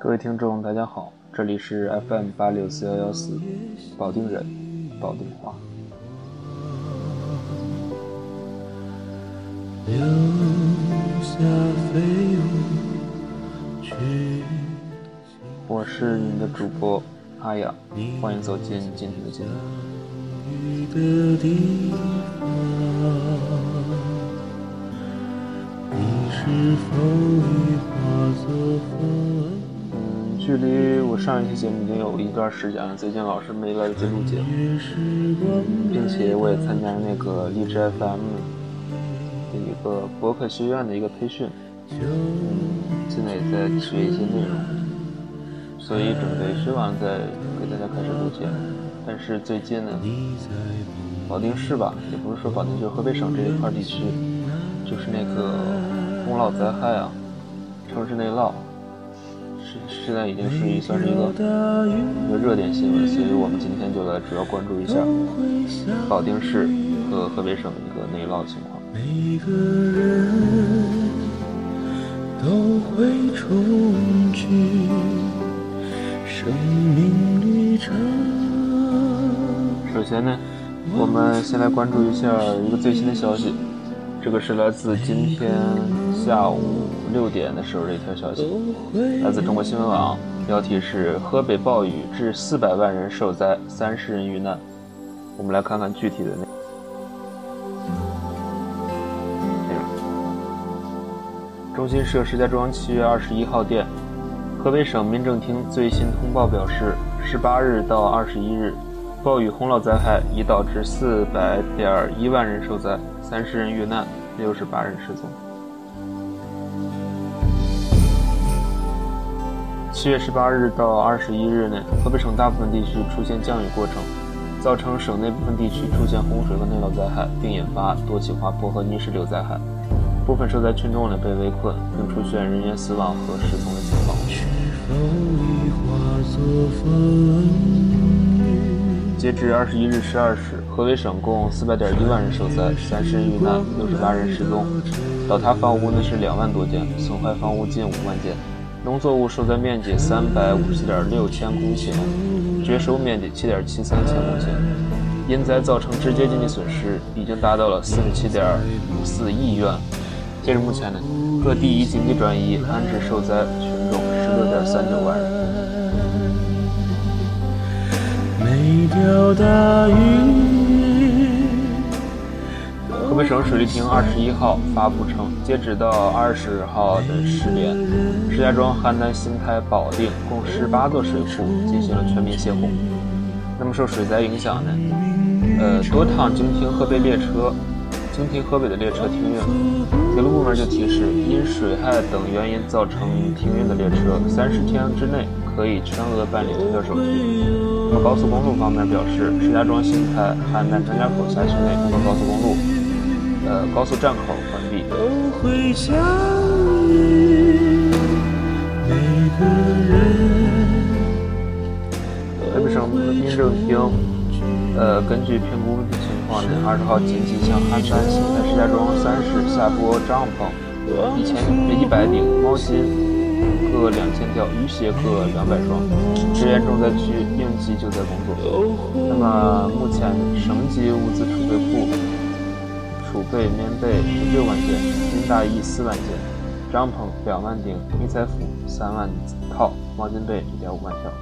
各位听众，大家好，这里是 FM 八六四幺幺四，保定人，保定话。我是你的主播阿雅，欢迎走进今天的节目。嗯距离我上一期节目已经有一段时间了，最近老是没来得及录节目，并且我也参加了那个荔枝 FM 的一个博客学院的一个培训，嗯，现在也在学一些内容，所以准备学完再给大家开始录节目。但是最近呢，保定市吧，也不是说保定，就是河北省这一块地区，就是那个洪涝灾害啊，城市内涝。是现在已经是一算是一个一个热点新闻，所以我们今天就来主要关注一下保定市和河北省的一个内涝情况。首先呢，我们先来关注一下一个最新的消息，这个是来自今天下午。六点的时候，的一条消息来自中国新闻网，标题是“河北暴雨致四百万人受灾，三十人遇难”。我们来看看具体的内容。中新社石家庄七月二十一号电，河北省民政厅最新通报表示，十八日到二十一日，暴雨洪涝灾害已导致四百点一万人受灾，三十人遇难，六十八人失踪。七月十八日到二十一日内，河北省大部分地区出现降雨过程，造成省内部分地区出现洪水和内涝灾害，并引发多起滑坡和泥石流灾害。部分受灾群众呢被围困，并出现人员死亡和失踪的情况。截至二十一日十二时，河北省共四百点一万人受灾，三十人遇难，六十八人失踪。倒塌房屋呢是两万多件，损坏房屋近五万件。农作物受灾面积三百五十点六千公顷，绝收面积七点七三千公顷，因灾造成直接经济损失已经达到了四十七点五四亿元。截至目前呢，各地已紧急转移安置受灾群众十六点三九万人。每条大鱼河北省水利厅二十一号发布称，截止到二十号的十点，石家庄、邯郸、邢台、保定共十八座水库进行了全面泄洪。那么受水灾影响呢？呃，多趟经停河北列车、经停河北的列车停运，铁路部门就提示，因水害等原因造成停运的列车，三十天之内可以全额办理退票手续。那么高速公路方面表示，石家庄、邢台、邯郸、张家口辖区内部分高速公路。呃，高速站口关闭。河北省民政厅，呃，根据评估问题情况呢，二十号紧急向邯郸、邢台、石家庄三市下拨帐篷一千一百顶、毛巾各两千条、雨鞋各两百双，支援重灾区应急救灾工作。那么，目前省级物资储备库。储备棉被六万件，军大衣四万件，帐篷两万顶，迷彩服三万套，毛巾被一点五万条。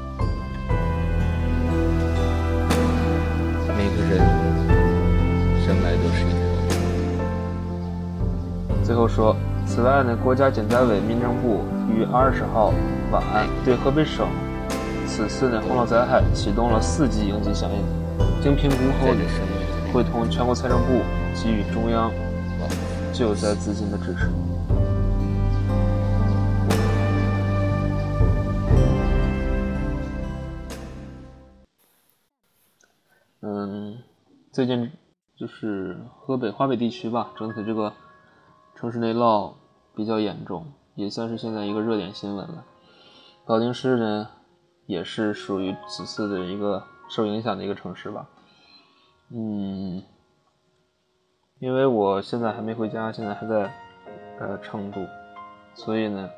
每个人生来都是一条最后说，此外呢，国家减灾委、民政部于二十号晚对河北省此次的洪涝灾害启动了四级应急响应，经评估后，会同全国财政部。给予中央救灾资金的支持。嗯，最近就是河北华北地区吧，整体这个城市内涝比较严重，也算是现在一个热点新闻了。保定市呢，也是属于此次的一个受影响的一个城市吧。嗯。因为我现在还没回家，现在还在呃成都，所以呢，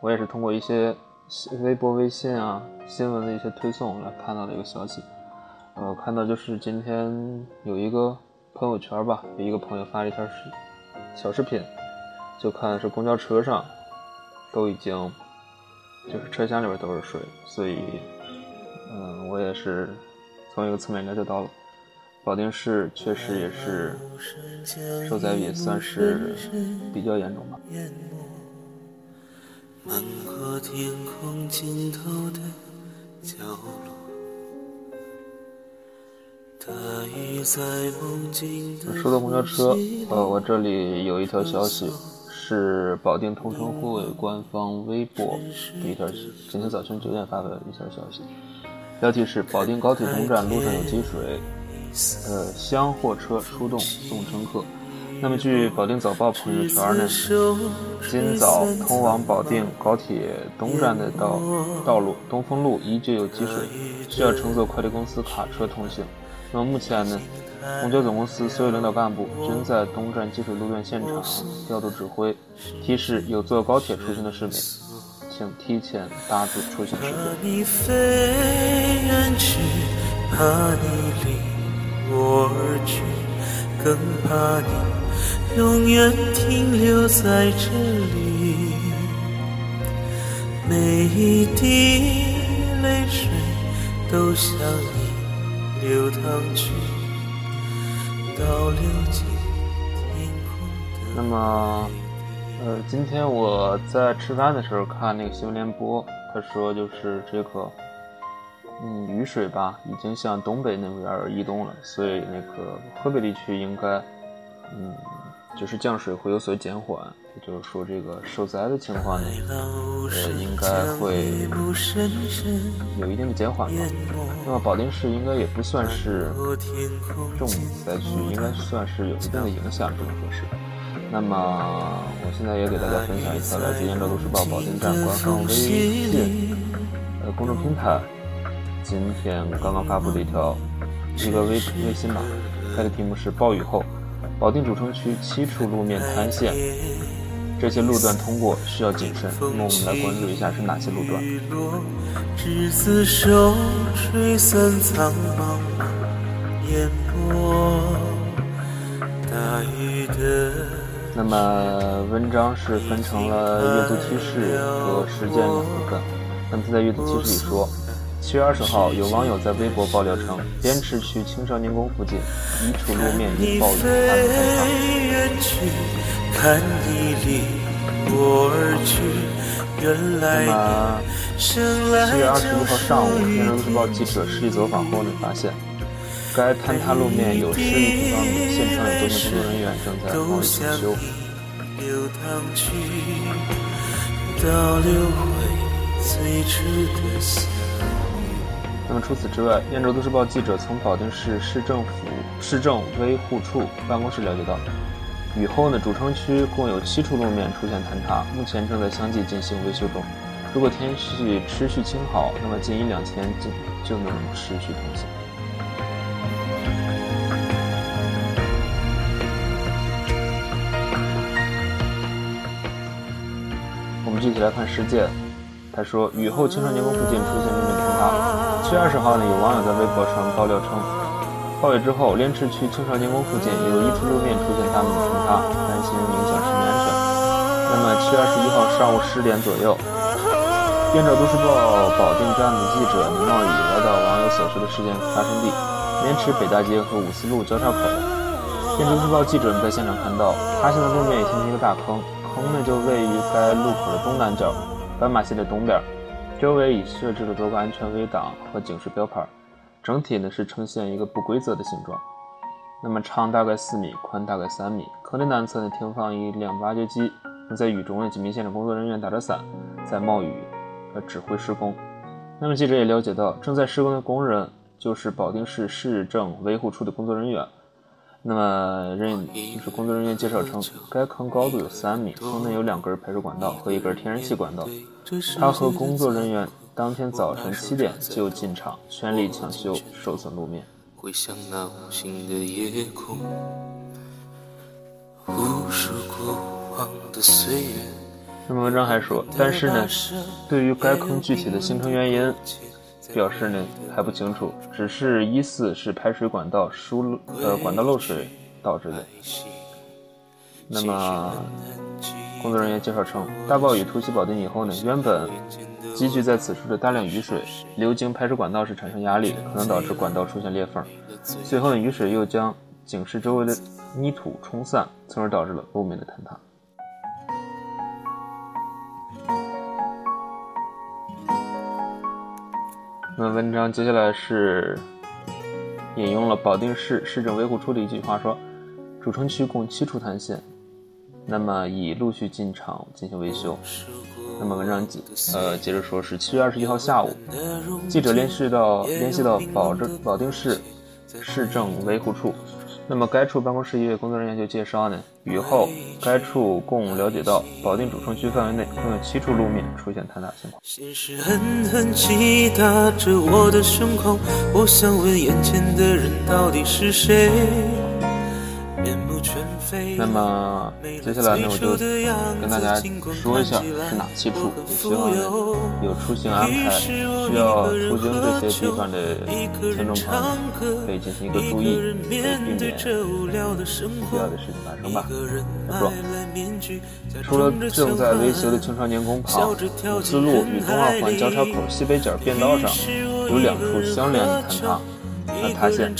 我也是通过一些微博、微信啊新闻的一些推送来看到的一个消息。呃，看到就是今天有一个朋友圈吧，有一个朋友发了一条视小视频，就看是公交车上都已经就是车厢里边都是水，所以嗯，我也是从一个侧面了解到了。保定市确实也是受灾也算是比较严重吧。说到公交车，呃，我这里有一条消息，是保定同城会官方微博的一条，今天早晨九点发的一条消息，标题是：保定高铁东站路上有积水。呃，厢货车出动送乘客。那么，据保定早报朋友圈呢，今早通往保定高铁东站的道道路东风路依旧有积水，需要乘坐快递公司卡车通行。那么目前呢，公交总公司所有领导干部均在东站积水路段现场调度指挥，提示有坐高铁出行的市民，请提前搭住出行时我而去，更怕你永远停留在这里。每一滴泪水都向你流淌去，倒流进天空的。那么，呃，今天我在吃饭的时候看那个新闻联播，他说就是这个。嗯，雨水吧，已经向东北那边移动了，所以那个河北地区应该，嗯，就是降水会有所减缓，也就是说这个受灾的情况呢，呃，应该会有一定的减缓吧。那么保定市应该也不算是重灾区，应该算是有一定的影响，这么说是。那么我现在也给大家分享一条来自燕赵都市报保定站官方微信呃公众平台。今天刚刚发布的一条一个微微信吧，它的题目是“暴雨后，保定主城区七处路面塌陷，这些路段通过需要谨慎”。那么我们来关注一下是哪些路段。那么文章是分成了阅读提示和实践两部分。那么在阅读提示里说。七月二十号，有网友在微博爆料称，滇池区青少年宫附近一处路面因暴雨塌陷塌。那么，七月二十一号上午，《燕州日报》记者实地走访后呢，发现该坍塌路面有湿地方面，现场有多名工作人员正在忙于抢修。倒流回最初的那么除此之外，燕州都市报记者从保定市市政府市政维护处办公室了解到，雨后呢，主城区共有七处路面出现坍塌，目前正在相继进行维修中。如果天气持续晴好，那么近一两天就就能持续通行。我们具体来看事件。他说，雨后青少年宫附近出现路面坍塌。七月二十号呢，有网友在微博上爆料称，暴雨之后，莲池区青少年宫附近有一处路面出现大面积坍塌，担心影响市民安全。那么七月二十一号上午十点左右，燕赵都市报保定站的记者宁茂宇来到网友所说的事件发生地——莲池北大街和五四路交叉口。燕都市报记者在现场看到，塌陷的路面形成一个大坑，坑呢就位于该路口的东南角。斑马线的东边，周围已设置了多个安全围挡和警示标牌，整体呢是呈现一个不规则的形状。那么长大概四米，宽大概三米。坑的南侧呢停放一辆挖掘机，在雨中呢，几名现场工作人员打着伞，在冒雨呃指挥施工。那么记者也了解到，正在施工的工人就是保定市市政维护处的工作人员。那么，任就是工作人员介绍称，该坑高度有三米，坑内有两根排水管道和一根天然气管道。他和工作人员当天早晨七点就进场，全力抢修受损路面。那么文章还说，但是呢，对于该坑具体的形成原因，表示呢还不清楚，只是疑似是排水管道疏呃管道漏水导致的。那么工作人员介绍称，大暴雨突袭保定以后呢，原本积聚在此处的大量雨水流经排水管道时产生压力，可能导致管道出现裂缝，随后呢雨水又将井室周围的泥土冲散，从而导致了路面的坍塌。那文章接下来是引用了保定市市政维护处的一句话说：“主城区共七处塌陷，那么已陆续进场进行维修。”那么文章接呃接着说是七月二十一号下午，记者联系到联系到保证保定市市政维护处。那么，该处办公室一位工作人员就介绍呢，雨后该处共了解到，保定主城区范围内共有七处路面出现坍塌情况。现实狠狠击打着我的胸口，我想问眼前的人到底是谁？那么接下来呢，我就跟大家说一下是哪七处，也希望呢有出行安排需要出行这些地方的听众朋友可以进行一个注意，避免不必要的事情发生吧。他说，除了正在维修的青少年宫旁五四路与东二环交叉口西北角便道上有两处相连的坍塌。塌陷，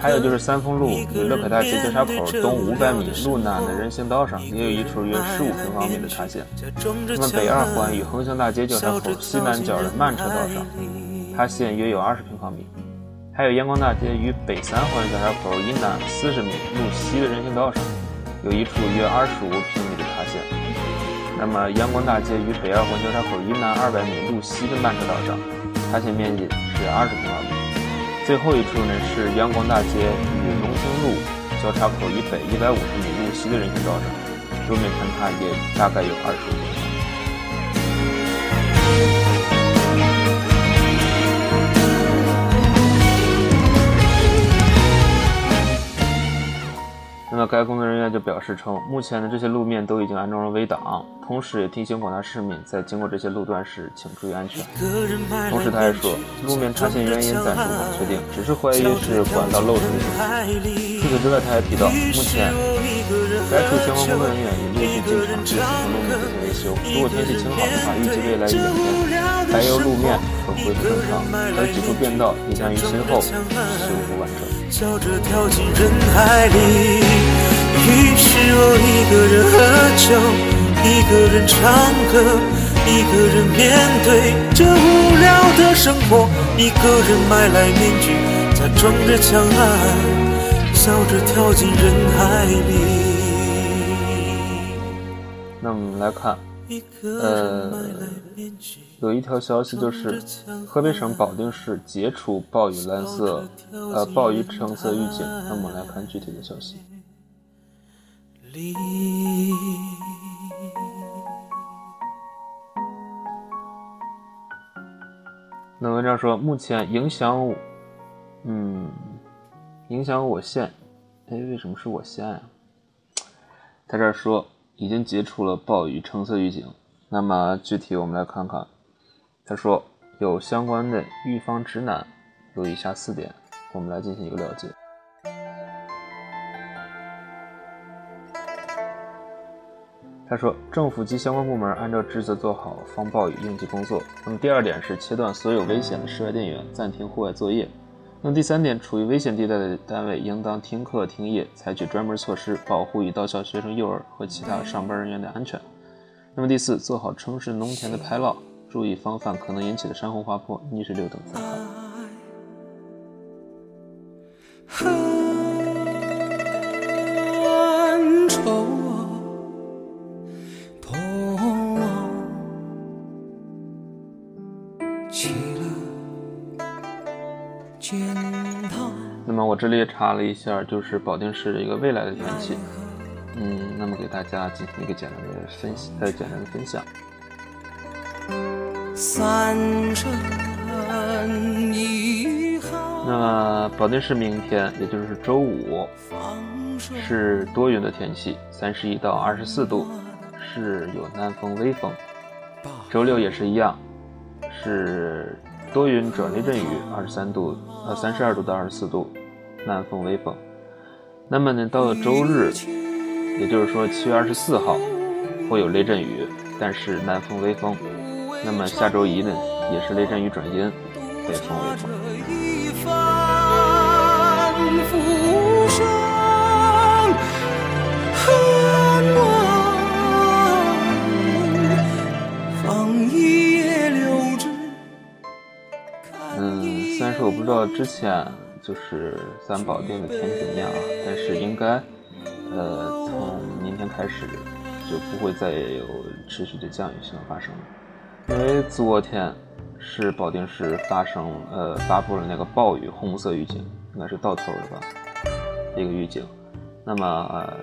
还有就是三丰路与乐凯大街交叉口东五百米路南的人行道上，也有一处约十五平方米的塌陷。那么北二环与横向大街交叉口西南角的慢车道上，塌陷约有二十平方米。还有阳光大街与北三环交叉口以南四十米路西的人行道上，有一处约二十五平米的塌陷。那么阳光大街与北二环交叉口以南二百米路西的慢车道上，塌陷面积是二十平方米。最后一处呢是阳光大街与龙兴路交叉口以北一百五十米路西的人行道上，路面坍塌也大概有二十多米。么，该工作人员就表示称，目前的这些路面都已经安装了微挡，同时也提醒广大市民在经过这些路段时，请注意安全。同时，他还说，路面塌陷原因暂时无法确定，只是怀疑是管道漏水的问题。除此之外，他还提到，目前该处相关工作人员已陆续进场对部分路面进行维修。如果天气晴好的话，预计未来一两天，柏油路面可恢复正常，而几处便道也将于今后修复完成。笑着跳进人海里，于是我一个人喝酒，一个人唱歌，一个人面对这无聊的生活，一个人买来面具，假装着强悍，笑着跳进人海里。那我们来看，呃。有一条消息就是，河北省保定市解除暴雨蓝色，呃，暴雨橙色预警。那么来看具体的消息。那文章说，目前影响，嗯，影响我县，哎，为什么是我县啊？他这儿说已经结除了暴雨橙色预警。那么具体我们来看看。他说有相关的预防指南，有以下四点，我们来进行一个了解。他说，政府及相关部门按照职责做好防暴雨应急工作。那么第二点是切断所有危险的室外电源，暂停户外作业。那么第三点，处于危险地带的单位应当停课停业，采取专门措施保护已到校学生、幼儿和其他上班人员的安全。那么第四，做好城市农田的排涝。注意防范可能引起的山洪、滑坡、泥石流等灾害。这里也查了一下，就是保定市的一个未来的天气。嗯，那么给大家进行一个简单的分析，呃，简单的分享。三那么保定市明天，也就是周五，是多云的天气，三十一到二十四度，是有南风微风。周六也是一样，是多云转雷阵雨，二十三度呃三十二度到二十四度，南风微风。那么呢，到了周日，也就是说七月二十四号，会有雷阵雨，但是南风微风。那么下周一呢，也是雷阵雨转阴，北风微风。嗯，虽然说我不知道之前就是三保定的天气怎么样啊，但是应该，呃，从明天开始就不会再有持续的降雨情况发生了，因为昨天是保定市发生呃发布了那个暴雨红色预警，应该是到头了吧，一个预警，那么呃，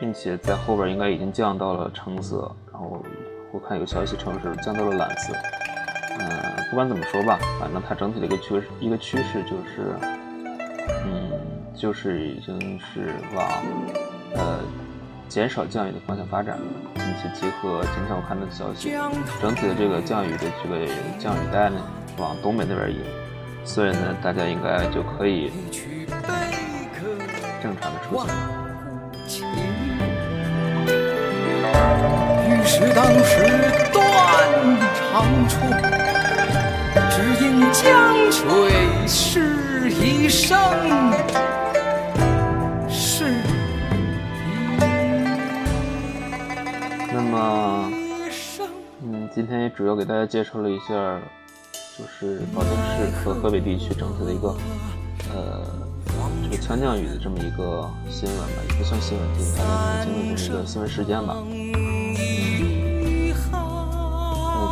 并且在后边应该已经降到了橙色，然后我看有消息称是降到了蓝色。嗯，不管怎么说吧，反正它整体的一个趋势一个趋势就是，嗯，就是已经是往呃减少降雨的方向发展了。并且结合今天我看到的消息，整体的这个降雨的这个降雨带呢，往东北那边移，所以呢，大家应该就可以正常的出行。于是当时断长处。只因江水今天也主要给大家介绍了一下，就是保定市和河北地区整体的一个，呃，这个强降雨的这么一个新闻吧，也不算新闻，就是大家可能经历这么一个新闻事件吧。嗯，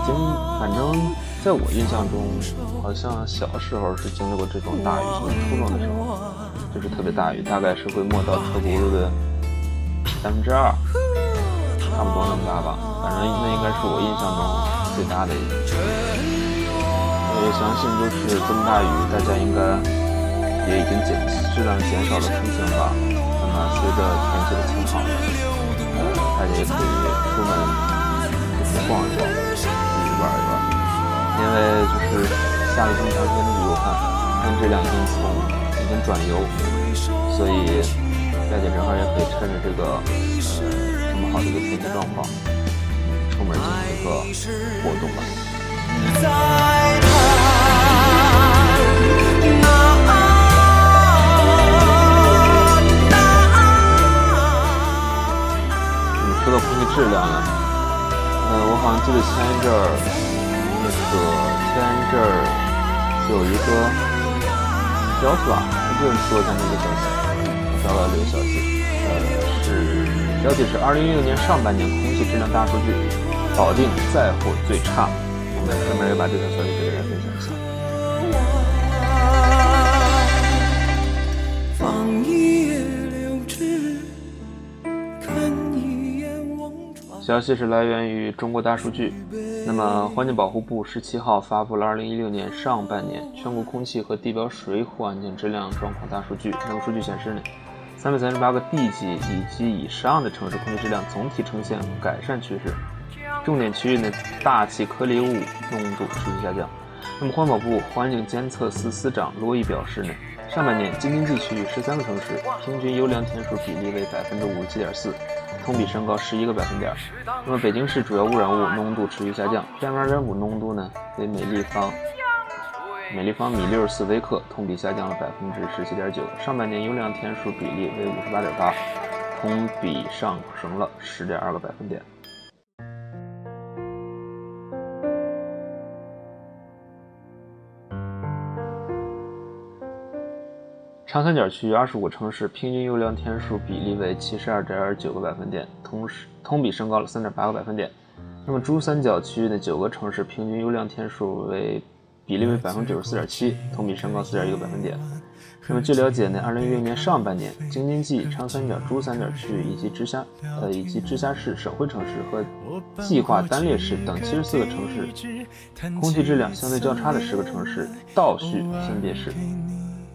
经反正。在我印象中，好像小时候是经历过这种大雨，就是初中的时候，就是特别大雨，大概是会没到车轱辘的三分之二，差不多那么大吧。反正那应该是我印象中最大的一次。我也相信就是这么大雨，大家应该也已经减适当减少了出行吧。那么随着天气的晴好，呃，大家也可以出门就是逛一逛，出去玩一玩。因为就是下了这么长时间的雨，我看天这两天从已经转油，所以大家正好也可以趁着这个呃好的一个天气状况，出门进行一个活动吧。你，说到空气质量呢，嗯，我好像记得前一阵儿。那个前一阵儿？有一个消息吧，我个人说一下那个消息，我找到这个消息，是消息是二零一六年上半年空气质量大数据，保定再获最差。我们专门也把这条消息给大家分享一下。消息是来源于中国大数据。那么，环境保护部十七号发布了二零一六年上半年全国空气和地表水环境质量状况大数据。那么，数据显示呢，三百三十八个地级以及以上的城市空气质量总体呈现改善趋势，重点区域呢，大气颗粒物浓度持续下降。那么，环保部环境监测司司长罗毅表示呢，上半年京津冀区域十三个城市平均优良天数比例为百分之五十七点四。同比升高十一个百分点。那么北京市主要污染物浓度持续下降，PM 二点五浓度呢为每立方每立方米六十四微克，同比下降了百分之十七点九。上半年优良天数比例为五十八点八，同比上升了十点二个百分点。长三角区域二十五城市平均优良天数比例为七十二点九个百分点，同时同比升高了三点八个百分点。那么珠三角区域的九个城市平均优良天数为比例为百分之九十四点七，同比升高四点一个百分点。那么据了解呢，二零一六年上半年，京津冀、长三角、珠三角区域以及直辖呃以及直辖市、省会城市和计划单列市等七十四个城市，空气质量相对较差的十个城市倒序分别是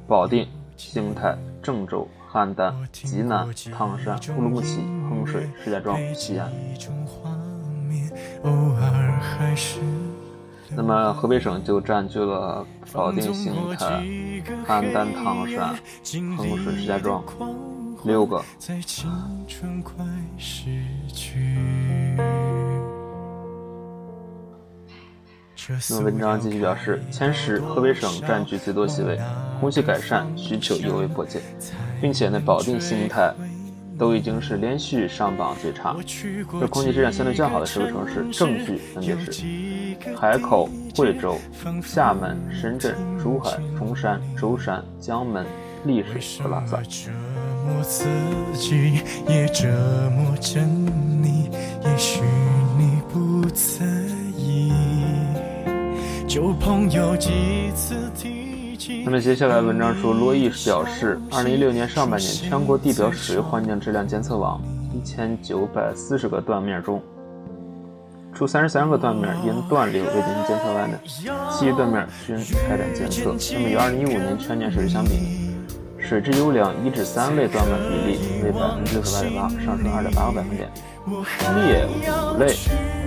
保定。邢台、郑州、邯郸、济南、唐山、乌鲁木齐、衡水、石家庄、西安。那么河北省就占据了保定、邢台、邯郸、唐山、衡水、石家庄六个。那么文章继续表示，前十河北省占据最多席位，空气改善需求尤为迫切，并且呢，保定、邢台都已经是连续上榜最差，这空气质量相对较好的十个城市证据分别是海口、惠州、厦门、深圳、珠海、中山、舟山、江门、丽水和拉萨。那么接下来文章说，罗毅表示，二零一六年上半年全国地表水环境质量监测网一千九百四十个断面中，除三十三个断面因断流未进行监测外呢，其余断面均开展监测。那么与二零一五年全年水质相比，水质优良一至三类断面比例为百分之六十八点八，上升二点八个百分点；劣五类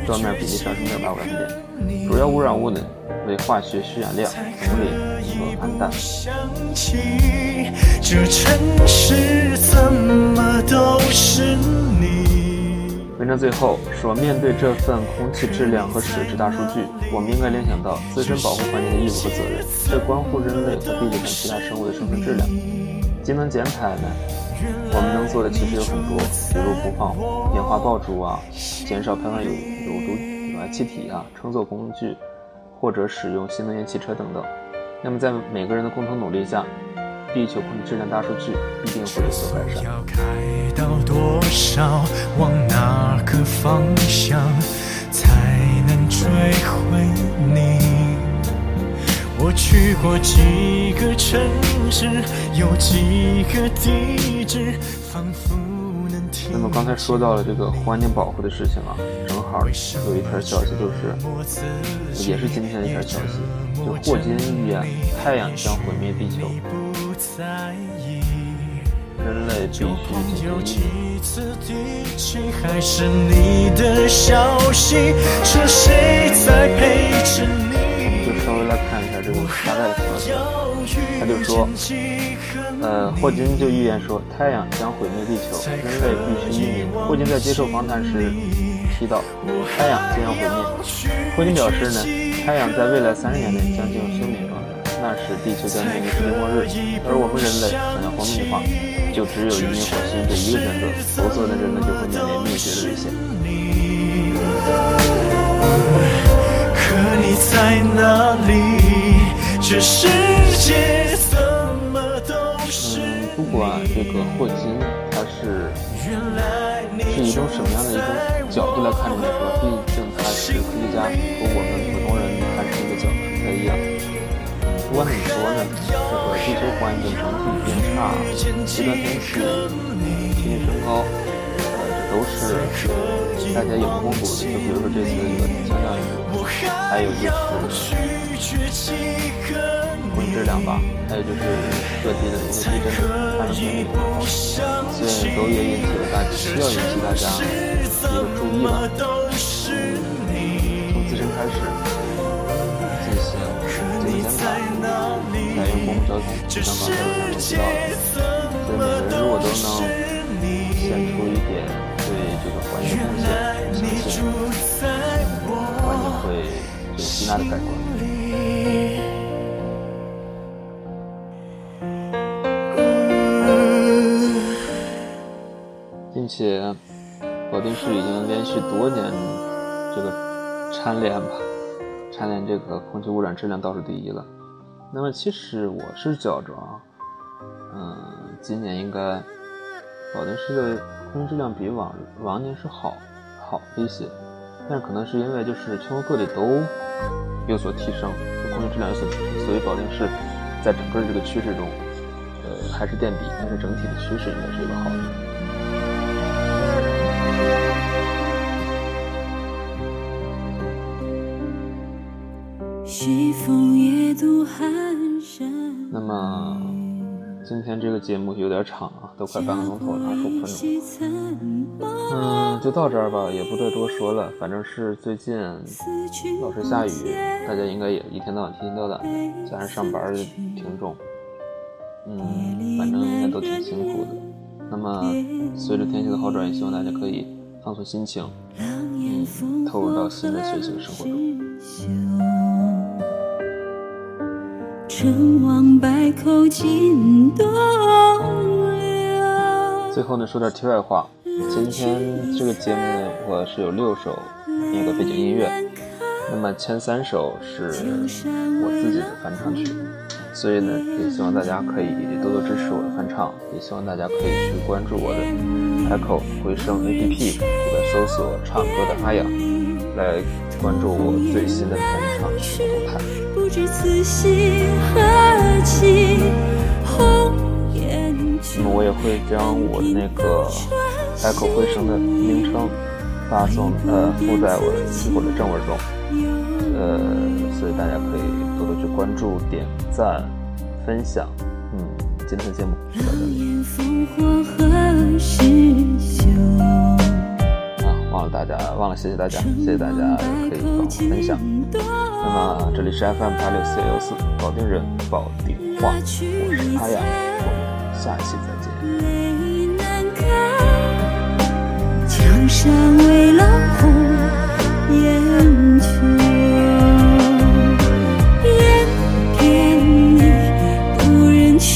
断面比例上升六点八个百分点。主要污染物呢？为化学需氧量、铜磷和氨氮。文章最后说，面对这份空气质量和水质大数据，我们应该联想到自身保护环境的义务和责任，这关乎人类和地球上其他生物的生存质量。节能减排呢，我们能做的其实有很多，比如不放烟花爆竹啊，减少排放有有毒有害气体啊，乘坐工具。或者使用新能源汽车等等，那么在每个人的共同努力下，地球空气质量大数据一定会有所改善。我去过几个城市，有几个地址，仿佛那么刚才说到了这个环境保护的事情啊，正好有一条消息，就是也是今天的一条消息，就霍金预言太阳将毁灭地球，人类必须大概的情况，他就说，呃，霍金就预言说太阳将毁灭地球，人类必须移民。霍金在接受访谈时提到，太阳将要毁灭。霍金表示呢，太阳在未来三十年内将进入休眠状态，那时地球将面临世界末日，而我们人类想要活命的话，就只有移民火星这一个选择，否则呢，人类就会面临灭绝的危险。你在哪里？这世界怎么都是嗯，不管这个霍金他是是一种什么样的一种角度来看这个说，毕竟他是科学家，和我们普通人还是一个角度不太一样。不管怎么说呢，这个地球环境整体变差，极端天气、气温升高，都是大家有目共睹的。就比如说这次这个天降雨。还有就是空气质量吧，还有就是各地的一些地震发生频率，这都也引起了大家需要引起大家一个注意吧。从自身开始进行这个减排，采用公共交通，就像刚才我们提到的，所以每个人如果都能献出环境贡献，相信。会有极大的改观，并且保定市已经连续多年这个蝉联吧，蝉联这个空气污染质量倒数第一了。那么其实我是觉着啊，嗯，今年应该保定市的空气质量比往往年是好好一些。但是可能是因为就是全国各地都有所提升，空气质量有所所以保定市在整个这个趋势中，呃，还是垫底，但是整体的趋势应该是一个好的。那么今天这个节目有点长啊，都快半个钟头了，二十五分钟。嗯，就到这儿吧，也不再多说了。反正是最近老是下雨，大家应该也一天到晚提心吊胆的，加上上班的听众，嗯，反正应该都挺辛苦的。那么随着天气的好转，也希望大家可以放松心情，嗯，投入到新的学习和生活中。最后呢，说点题外话。今天这个节目呢，我是有六首那个背景音乐，那么前三首是我自己的翻唱曲，所以呢，也希望大家可以多多支持我的翻唱，也希望大家可以去关注我的 Echo 回声 APP，里边搜索“唱歌的阿雅”，来关注我最新的翻唱曲动态。那么我也会将我的那个 Echo 回声的名称发送呃附在我我的正文中，呃，所以大家可以多多去关注、点赞、分享。嗯，今天的节目就到这里。啊，忘了大家，忘了谢谢大家，谢谢大家可以帮我分享。那么这里是 FM 八六四幺四保定人保定话，我是阿雅，我们下期再见。泪难看江山未老，红颜旧。愿给你，不忍却